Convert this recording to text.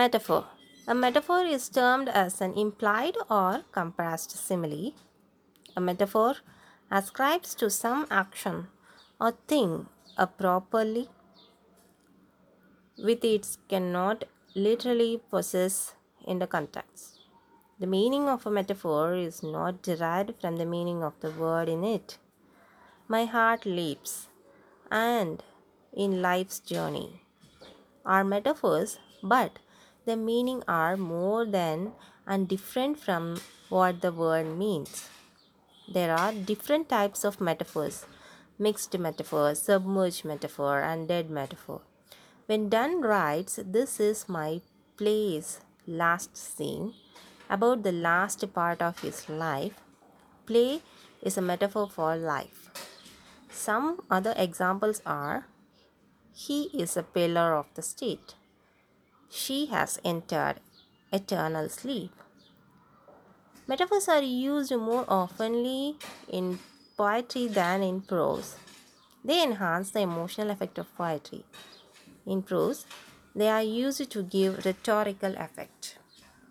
Metaphor. A metaphor is termed as an implied or compressed simile. A metaphor ascribes to some action or thing a properly with its cannot literally possess in the context. The meaning of a metaphor is not derived from the meaning of the word in it. My heart leaps, and in life's journey are metaphors, but the meaning are more than and different from what the word means. There are different types of metaphors mixed metaphor, submerged metaphor, and dead metaphor. When Donne writes, This is my place, last scene, about the last part of his life, play is a metaphor for life. Some other examples are He is a pillar of the state. She has entered eternal sleep. Metaphors are used more oftenly in poetry than in prose. They enhance the emotional effect of poetry. In prose, they are used to give rhetorical effect.